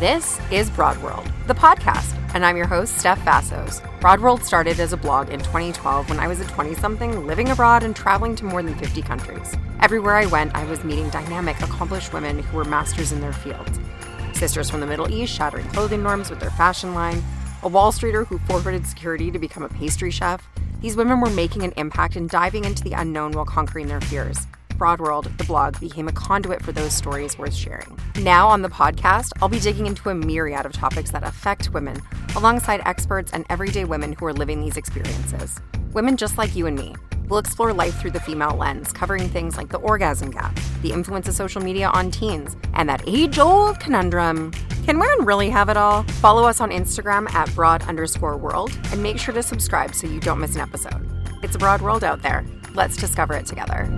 This is Broad World, the podcast, and I'm your host, Steph Fassos. Broad World started as a blog in 2012 when I was a 20 something living abroad and traveling to more than 50 countries. Everywhere I went, I was meeting dynamic, accomplished women who were masters in their fields. Sisters from the Middle East shattering clothing norms with their fashion line, a Wall Streeter who forfeited security to become a pastry chef. These women were making an impact and diving into the unknown while conquering their fears. Broad World, the blog, became a conduit for those stories worth sharing. Now on the podcast, I'll be digging into a myriad of topics that affect women, alongside experts and everyday women who are living these experiences. Women just like you and me. We'll explore life through the female lens, covering things like the orgasm gap, the influence of social media on teens, and that age old conundrum can women really have it all? Follow us on Instagram at broad underscore world and make sure to subscribe so you don't miss an episode. It's a broad world out there. Let's discover it together.